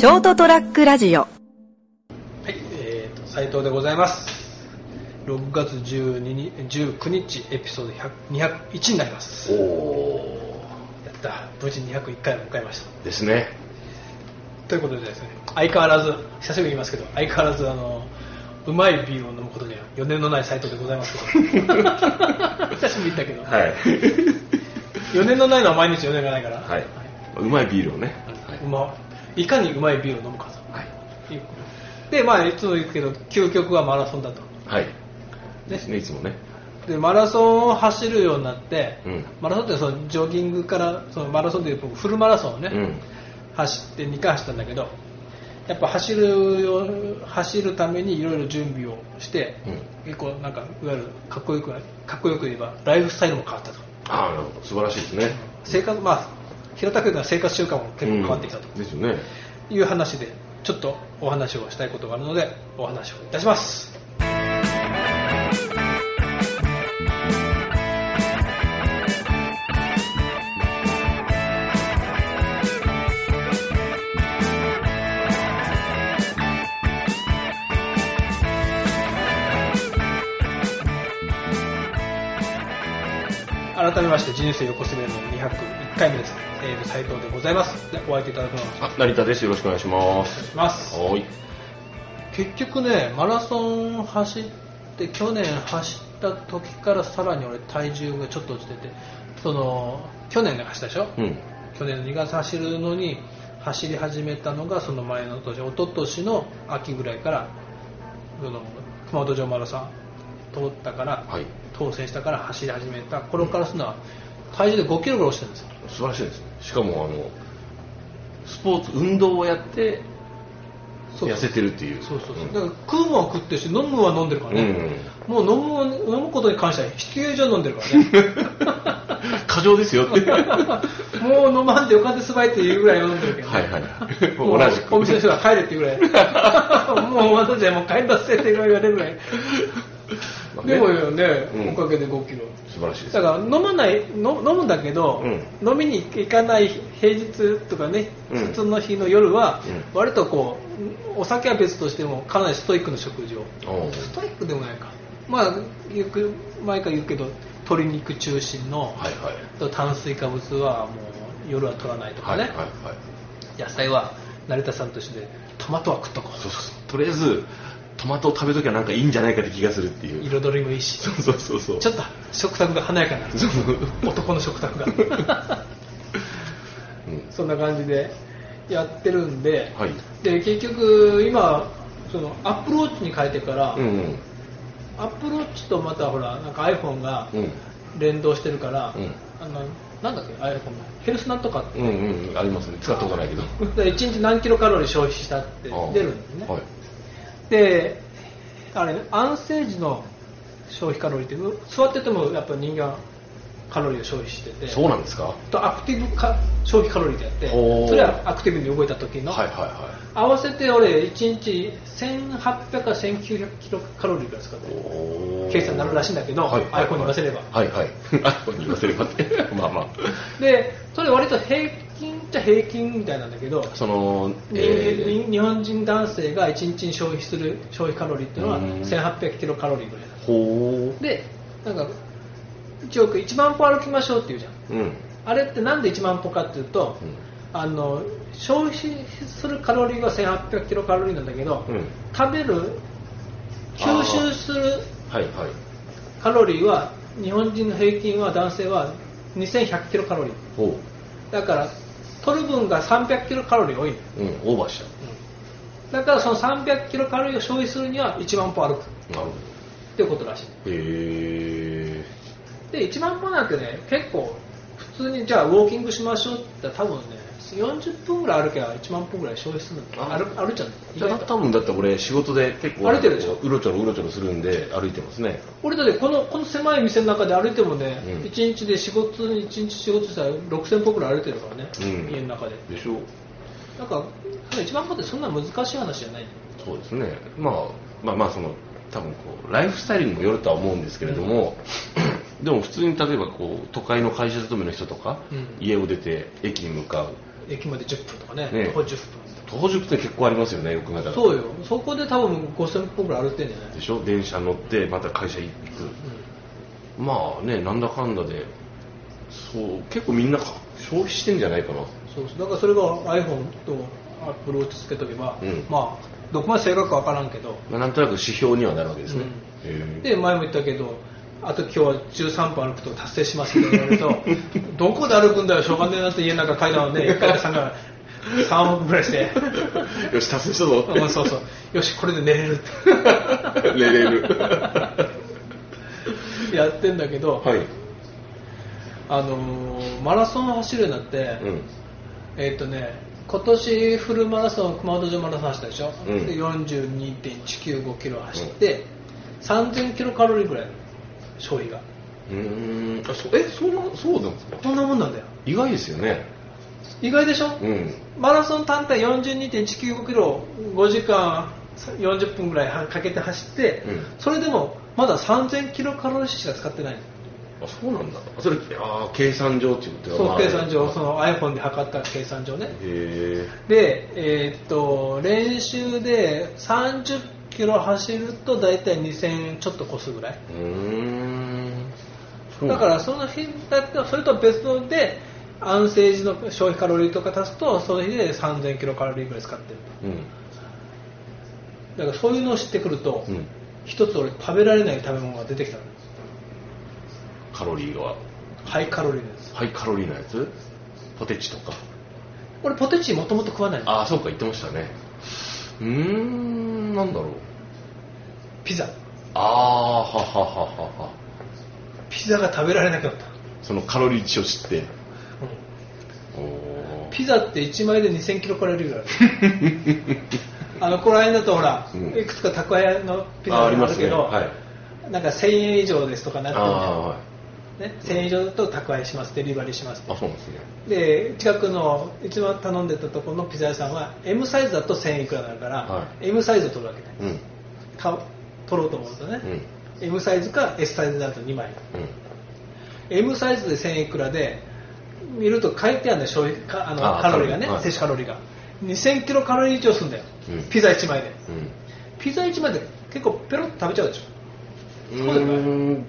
ショートトラックラジオ。はい、えーと、斉藤でございます。6月12に19日、エピソード100 201になります。おやおった、無事201回を迎えました。ですね。ということでですね、相変わらず、久しぶりに言いますけど、相変わらず、あの、うまいビールを飲むことには余念のない斉藤でございますけど、久しぶりだけど、はい。余念のないのは毎日余念がないから、はい、うまいビールをね、うまいかにうまいビールを飲むかはい。ということで、まあ、いつも言うけど、究極はマラソンだと。はい、ですねいつもね。でマラソンを走るようになって、うん。マラソンってそのジョギングからそのマラソンでいう僕フルマラソンをね、うん。走って2回走ったんだけどやっぱ走るよ走るためにいろいろ準備をして、結構なんかいわゆるかっこよくかっこよく言えばライフスタイルも変わったと。ああなるほど。素晴らしいですね。生活まあ平生活習慣も結構変わってきたと。うん。ですよね。いう話でちょっとお話をしたいことがあるのでお話をいたします。改めまして人生横滑りの201回目です、えー、斉藤でございます。でお相手いただくのは。あ成田です。よろしくお願いしまお願いすします。はーい。結局ねマラソン走って去年走った時からさらに俺体重がちょっと落ちててその去年ね走ったでしょ、うん。去年の2月走るのに走り始めたのがその前の年一昨年の秋ぐらいからその熊本城マラソン通ったから、はい。当選したから走り始めた頃からするのは体重で5キロぐらい落ちてるんですよ。素晴らしいですね。しかもあのスポーツ運動をやって痩せてるっていう。そうそうそう、ん。だから食うもんは食ってるし飲むもんは飲んでるからね、もう飲む飲むことに関しては必要以上飲んでるからね。過剰ですよって。もう飲まんでよかってすばいっていうぐらい飲んでるけど、ね、はいはい同じく。お店の人が帰れっていうぐらい。もう私はもう帰らせてって言われるぐらいまあね。でもね、うん。おかげで5キロ。素晴らしいです。だから飲まないの飲むんだけど、うん。飲みに行かない平日とかね、うん。普通の日の夜は、う割とこうお酒は別としてもかなりストイックな食事を。ストイックでもないか。まあよく前から言うけど鶏肉中心の、はいはい。と炭水化物はもう夜は取らないとかね、はいはいはい。野菜は成田さんとしてトマトは食っとこう。とりあえずトマトを食べときはなんかいいんじゃないかって気がするっていう。う彩りもいいし。そうそうそうそう。ちょっと食卓が華やかになる。男の食卓が。うん。そんな感じでやってるんで、はい。で結局今そのアップルウォッチに変えてから、うんうん。アップルウォッチとまたほらなんか iPhone がうん。連動してるから、うん。あのなんだっけ iPhone のヘルスなんとかってうんうんありますね使ったことないけど1日何キロカロリー消費したって。出るんですね、はいであれね安静時の消費カロリーってう座っててもやっぱ人間カロリーを消費してて。そうなんですか？とアクティブか消費カロリーでやってそれはアクティブに動いた時の、はいはいは合わせて俺1日1800から1900キロカロリーぐらい使って計算になるらしいんだけど iPhone に言わせれば。はいはい。iPhone に言わせればって まあまあ。でそれ割と平均っちゃ平均みたいなんだけどその人え日本人男性が1日に消費する消費カロリーっていうのはうん。1800キロカロリーぐらいほでなんか1億1万歩歩きましょうっていうじゃん。ううん。あれってなんで1万歩かっていうと、あの消費するカロリーは1800キロカロリーなんだけど、うん。食べる吸収するカロリーは日本人の平均は男性は2100キロカロリー。ほだから取る分が300キロカロリー多いのううんオーバーした。だからその300キロカロリーを消費するには1万歩歩く。なるほっていうことらしい。どへえで1万歩なんてね結構普通にじゃあウォーキングしましょうって言ったら多分ね40分ぐらい歩けば1万歩ぐらい消費するんだあ歩歩いちゃう。じゃあ多分だって俺仕事で結構歩いてるでしょ。うろちょろうろちょろするんで歩いてますね。俺だってこのこの狭い店の中で歩いてもね、うん。1日で仕事に1日仕事したら6000歩ぐらい歩いてるからね、うん。家の中で。でしょ。なんか1万歩ってそんな難しい話じゃない。そうですね、まあ、まあまあその多分こうライフスタイルにもよるとは思うんですけれども、でも普通に例えばこう都会の会社勤めの人とか、うん。家を出て駅に向かう駅まで10分とかねね徒歩10分徒歩10分って結構ありますよねよく考えたら。そうよ。そこで多分5000歩ぐらい歩いてんじゃない？でしょ？電車乗ってまた会社行く。まあねなんだかんだでそう結構みんな消費してんじゃないかな。そうそう。だからそれが iPhone と Apple Watch つけとけば、うん。まあどこまで正確かわからんけど。まあ、なんとなく指標にはなるわけですね、うん。で前も言ったけどあと今日は13分歩くと達成しますって言われると どこで歩くんだよしょうがねえなって家の中階段をね 1回か3回3往復ぐらいして。よし達成したぞ。うんそうそう。よしこれで寝れる。っ て寝れる。やってんだけど、はい、あのーマラソン走るようになって、うん、えーっとね今年フルマラソン熊本城マラソン走ったでしょ、うん。で42.195キロ走って、3000キロカロリーぐらい消費が。うーん。あそえそんなそうなんですか？こんなもんなんだよ。意外ですよね。意外でしょ、うん。マラソン単体42.195キロ5時間40分ぐらいかけて走って、うん。それでもまだ3000キロカロリーしか使ってない。のあそうなんだ。それあー計算上っていうことそうまあ計算上その iPhone で測った計算上ね。へで、えーっと練習で30キロ走ると大体2000ちょっと越すぐらい。だからその日だってそれと別ので安静時の消費カロリーとか足すとその日で3000キロカロリーぐらい使ってる。うん。だからそういうのを知ってくると、うん。一つ俺食べられない食べ物が出てきたの。カロリーが。ハイカロリーですハイカロリーなやつ？ポテチとか。俺ポテチもともと食わないの。ああそうか言ってましたね。うーんなんだろうピザ。ああはははは。はピザが食べられなくなった、そのカロリー値を知って。うん。ピザって1枚で2000キロカロリーぐらいあ のこの辺だとほら、うん。いくつか宅配のピザあがあありますね。るけど、はい。なんか1000円以上ですとかなってるね1000円以上だと宅配しますデリバリーします。あそうなんですね。で近くの一番頼んでたところのピザ屋さんは M サイズだと1000いくらだから、は M サイズを取るわけね。うん取ろうと思うとね、うん。M サイズか S サイズだと2枚。うん。M サイズで1000いくらで見ると書いてあるんだよ消費かあのカロリーがね、摂取カロリーが。2000キロカロリー以上するんだよ、うん。ピザ1枚で。うん。ピザ1枚で結構ペロッと食べちゃうでしょ。う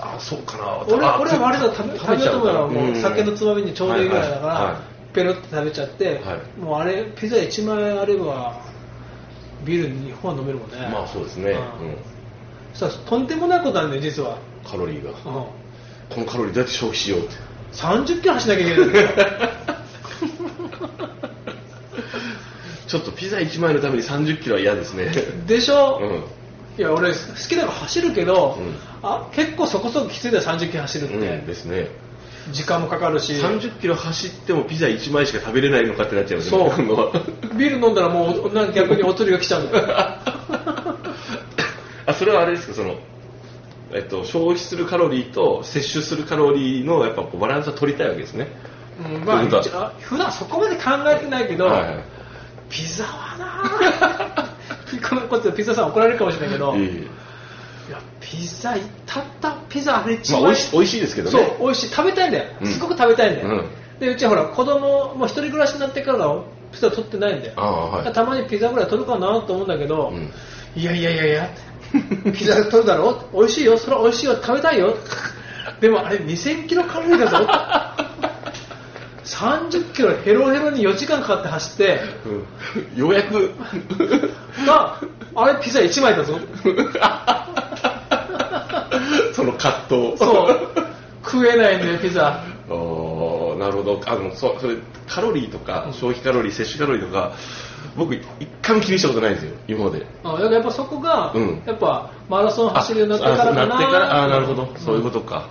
あそうかな。俺あ俺は割と食べ食べようと思うのはもう酒のつまみにちょうどいいぐらいだから、ペロッと食べちゃって、はい。もうあれピザ1枚あればビール2本飲めるもんね。まあそうですね、うん。うん、そしたらとんでもないことなんだよ実は、カロリーが。うん。このカロリーどうやって消費しようって。30キロ走んなきゃいけないんだよ。ちょっとピザ1枚のために30キロは嫌ですね。でしょ、うん。いや俺好きだから走るけど、うん。あ結構そこそこきついだよ30キロ走るって、うんですね時間もかかるし。30キロ走ってもピザ1枚しか食べれないのかってなっちゃいますね。そう。今度。はビール飲んだらもうな逆にお釣りが来ちゃうんだよ。あそれはあれですか？その、えっと、消費するカロリーと摂取するカロリーのやっぱバランスは取りたいわけですね。うんまあ普段そこまで考えてないけど、はい。はい。ピザはな このこっちピザさん怒られるかもしれないけど、いやピザたったピザあれ一えまあ枚美味し美味しいですけどそうね美味しい。食べたいんだよ、うん。すごく食べたいんだよ、うん。でうちはほら子供もう一人暮らしになってからピザ取ってないんだよ。ああはい。たまにピザぐらい取るかなと思うんだけど、うん。いやいやいやいや ピザ取るだろ？美味しいよ。それは美味しいよ。食べたいよ。でもあれ2000キロカロリーだぞ30キロヘロヘロに4時間かかって走って。うん。ようやく。があれピザ1枚だぞ。その葛藤。そう。食えないんだよピザ。あーなるほど。あのそそれカロリーとか消費カロリー摂取カロリーとか僕一回も気にしたことないんですよ今まで。あやっぱそこが、うん。やっぱマラソン走るようになってからかなってから。あーなるほど。そういうことか、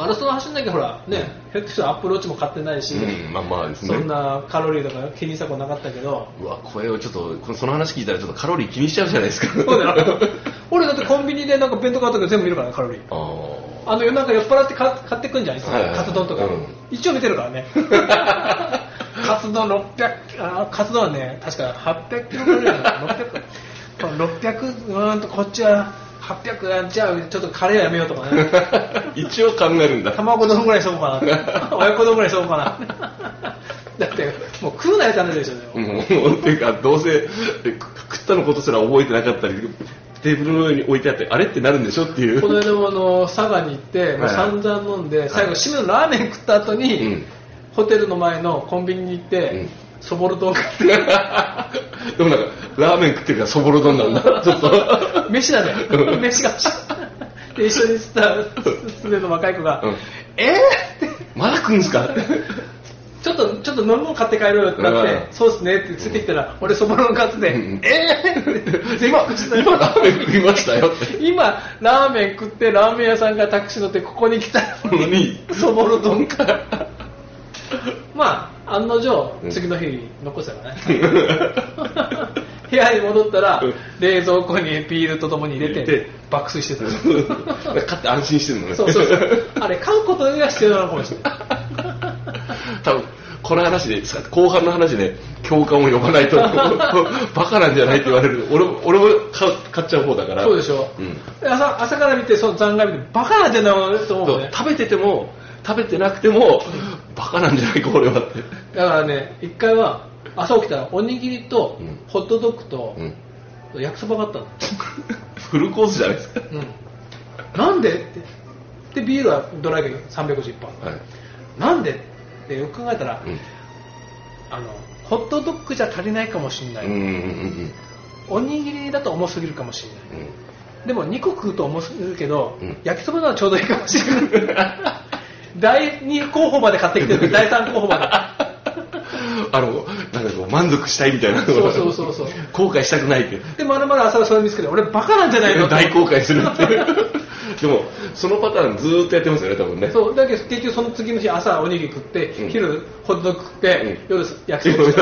マラソン走んなきゃほらねひょっとしたらアップローチも買ってないし、うんまあまあですね。そんなカロリーとか気にしたことなかったけど。うわこれをちょっとその話聞いたらちょっとカロリー気にしちゃうじゃないですか。そうだよ。俺だってコンビニでなんか弁当買った時全部見るからねカロリー。ああの夜中酔っ払って買買ってくんじゃんい？つもはいはい。カツ丼とか、うん。一応見てるからね。カツ丼600あカツ丼はね確か800キロカロリーだった。600 600うーんとこっちは800円じゃあちょっとカレーやめようとかね。一応考えるんだ。卵丼ぐらいしとこうかな。親子丼ぐらいしとこうかな。だってもう食うなよって話でしょうねもう、っていうか、どうせ、食ったのことすら覚えてなかったり、テーブルの上に置いてあって、あれってなるんでしょっていう。この間もあの佐賀に行って、散々飲んで、最後締めのラーメン食った後に、うん。ホテルの前のコンビニに行って、うん。そぼろ丼買って でもなんか、ラーメン食ってるからそぼろ丼なんだ。ちょっと。飯だね。飯がで一緒に吸ったすでの若い子が、うん。えー？ってまだ食うんすか？って。ちょっとちょっと飲み物買って帰ろうよってなって、うん。そうっすねってついてきたら、俺そぼろ丼買ってて、うん。えー？って今、今ラーメン食いましたよ。って。今ラーメン食ってラーメン屋さんがタクシー乗ってここに来たのにそぼろ丼か。まあ案の定うん。次の日残したからね。部屋に戻ったらうん。冷蔵庫にビールとともに入れて爆睡してた。買って安心してるのね。そうそうそう。あれ買うことが必要なのかもしれない。多分この話で後半の話で共感を呼ばないと バカなんじゃないって言われる。俺も俺も買っちゃう方だから。そうでしょ、うん。朝朝から見てその残骸見てバカなんじゃないと思うね。食べてても食べてなくてもバカなんじゃないか俺はって。だからね一回は朝起きたらおにぎりとうん。ホットドッグとうん。焼きそばがあったの、フルコースじゃないですか、うん、なんで？ってでビールはドライビング350本。はい。なんで？ってよく考えたら、うん。あのホットドッグじゃ足りないかもしれない、うんうんうんおにぎりだと重すぎるかもしれない。うん。でも2個食うと重すぎるけど、うん。焼きそばならちょうどいいかもしれない 第2候補まで買ってきてる 第3候補まで。あのなんかこう満足したいみたいなそうそうそうそう。後悔したくないってでまだまだ朝それ見つけて俺バカなんじゃないの？大後悔するって でもそのパターンずーっとやってますよね多分ね。そう。だけど結局その次の日朝おにぎり食って、うん。昼ホットドッグ食って、うん。夜焼きそば食って。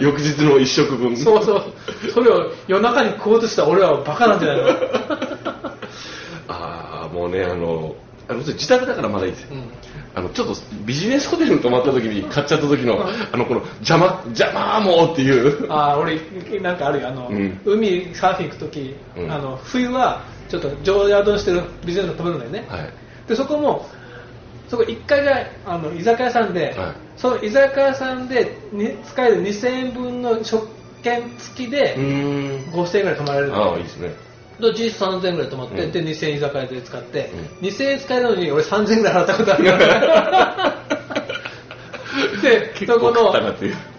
翌日の一食分。そうそう。それを夜中に食おうとした俺はバカなんじゃないの、ああもうねあのあの自宅だからまだいいですよ、うん。あのちょっとビジネスホテルに泊まった時に買っちゃった時の、あのこの邪魔邪魔もうっていう。ああ俺なんかあるよ。あの、うん。海サーフィン行く時、うん。あの冬はちょっと上宿してるビジネスホテル止めるんだよね、はい。でそこもそこ1階があの居酒屋さんで、はい。その居酒屋さんでに使える2000円分の食券付きでうーん。5000円ぐらい泊まれるああいいですねで実質3000円ぐらい泊まって、うん。で2000円居酒屋で使って、う2000円使えるのに俺3000円ぐらい払ったことあるから でそこの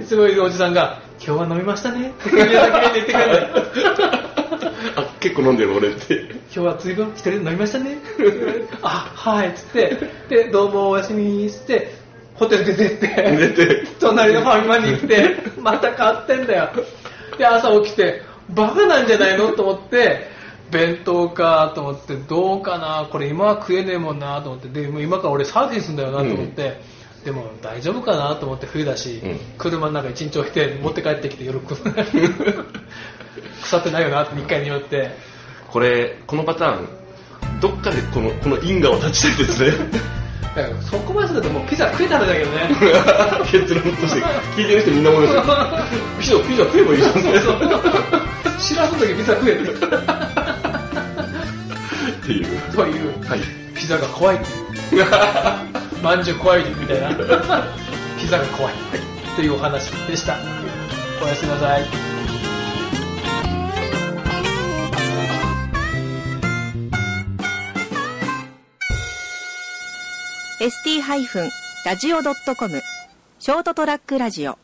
いつもいるおじさんが「今日は飲みましたね」って宮崎弁で言ってくれる あ結構飲んでる俺って。今日は随分一人で飲みましたね。あはいっつって。でどうもおやすみっつってホテルで出て寝て。隣のファミマに行ってまた買ってんだよ。で朝起きてバカなんじゃないの？と思って弁当かと思ってどうかなこれ今は食えねえもんなと思ってでもう今から俺サーフィンするんだよなと思って、でも大丈夫かなと思って冬だし、うん。車の中一日置いて持って帰ってきて夜食う 腐ってないよなって1回によって。これこのパターンどっかでこのこの因果を断ちたいですね。だからそこまでするともうピザ食えたらだけどね。結論として聞いてる人みんな思いますよ。ピザピザ食えばいいじゃん。知らん時ピザ食えってっていう。という。はい。ピザが怖いっていう。まんじゅう怖いみたいな。ピザが怖い。というお話でした。おやすみなさい。ー ST-radio.com ショートトラックラジオ